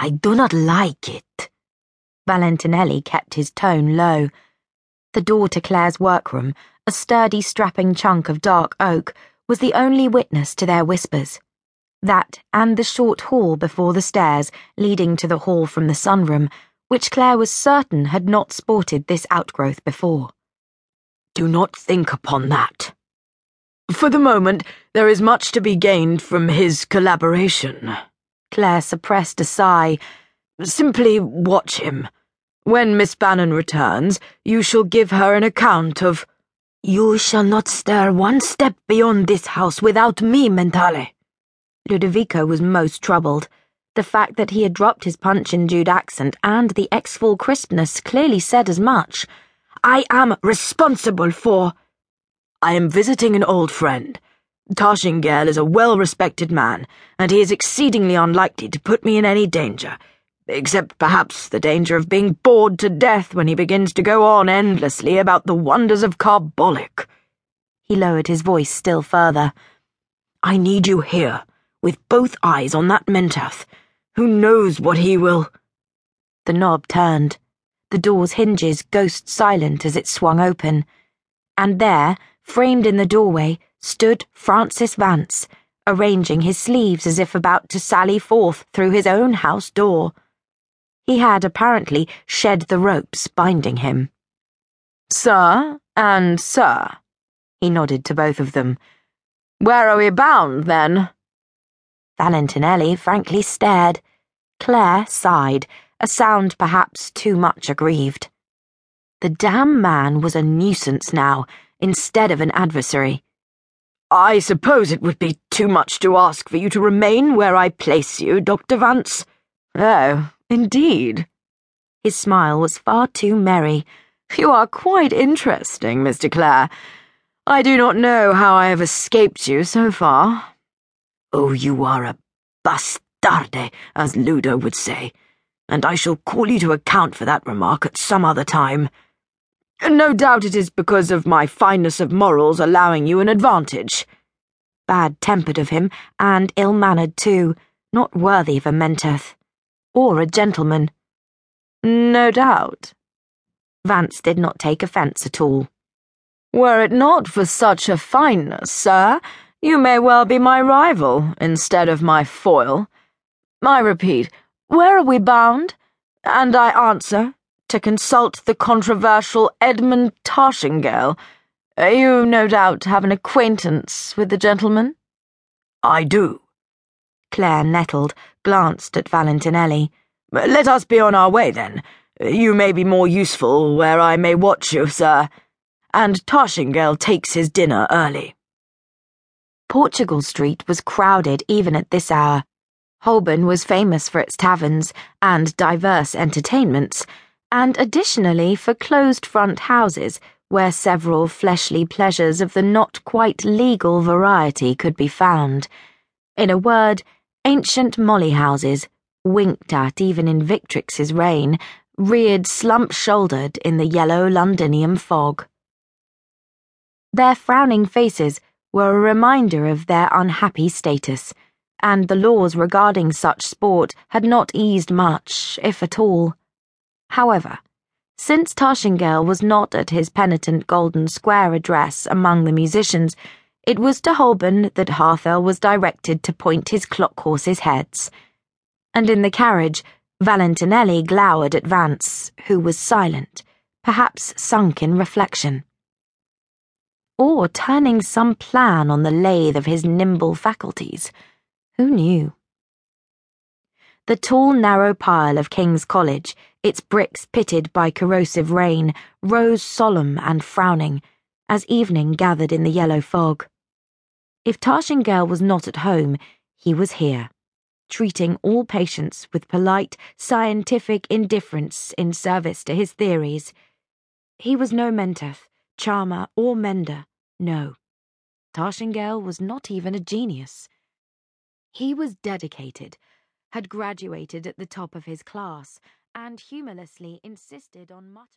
I do not like it. Valentinelli kept his tone low. The door to Clare's workroom, a sturdy, strapping chunk of dark oak, was the only witness to their whispers. That and the short hall before the stairs leading to the hall from the sunroom, which Claire was certain had not sported this outgrowth before. Do not think upon that. For the moment, there is much to be gained from his collaboration. Clare suppressed a sigh. Simply watch him. When Miss Bannon returns, you shall give her an account of. You shall not stir one step beyond this house without me, Mentale. Ludovico was most troubled. The fact that he had dropped his punch in Jude accent and the exful crispness clearly said as much. I am responsible for. I am visiting an old friend. Taschengel is a well respected man, and he is exceedingly unlikely to put me in any danger, except perhaps the danger of being bored to death when he begins to go on endlessly about the wonders of carbolic. He lowered his voice still further. I need you here, with both eyes on that mentath. Who knows what he will. The knob turned, the door's hinges ghost silent as it swung open, and there, Framed in the doorway stood Francis Vance, arranging his sleeves as if about to sally forth through his own house door. He had apparently shed the ropes binding him. Sir and sir, he nodded to both of them. Where are we bound, then? Valentinelli frankly stared. Clare sighed, a sound perhaps too much aggrieved. The damn man was a nuisance now instead of an adversary. I suppose it would be too much to ask for you to remain where I place you, Dr. Vance. Oh, indeed. His smile was far too merry. You are quite interesting, Mr. Clare. I do not know how I have escaped you so far. Oh, you are a bastarde, as Ludo would say, and I shall call you to account for that remark at some other time. No doubt it is because of my fineness of morals allowing you an advantage. Bad tempered of him, and ill mannered too, not worthy of a mentath. Or a gentleman. No doubt. Vance did not take offence at all. Were it not for such a fineness, sir, you may well be my rival instead of my foil. I repeat, where are we bound? And I answer, to consult the controversial Edmund Taschengel. Uh, you no doubt have an acquaintance with the gentleman? I do. Clare nettled, glanced at Valentinelli. Uh, let us be on our way, then. Uh, you may be more useful where I may watch you, sir. And Taschengel takes his dinner early. Portugal Street was crowded even at this hour. Holborn was famous for its taverns and diverse entertainments and additionally for closed front houses where several fleshly pleasures of the not quite legal variety could be found. In a word, ancient molly houses, winked at even in Victrix's reign, reared slump shouldered in the yellow Londinium fog. Their frowning faces were a reminder of their unhappy status, and the laws regarding such sport had not eased much, if at all. However, since Taschengel was not at his penitent Golden Square address among the musicians, it was to Holborn that Harthel was directed to point his clock horses' heads. And in the carriage, Valentinelli glowered at Vance, who was silent, perhaps sunk in reflection. Or turning some plan on the lathe of his nimble faculties. Who knew? The tall, narrow pile of King's College, its bricks pitted by corrosive rain, rose solemn and frowning as evening gathered in the yellow fog. If Taschengel was not at home, he was here, treating all patients with polite, scientific indifference in service to his theories. He was no mentath, charmer, or mender, no. Taschengel was not even a genius. He was dedicated had graduated at the top of his class, and humorlessly insisted on muttering.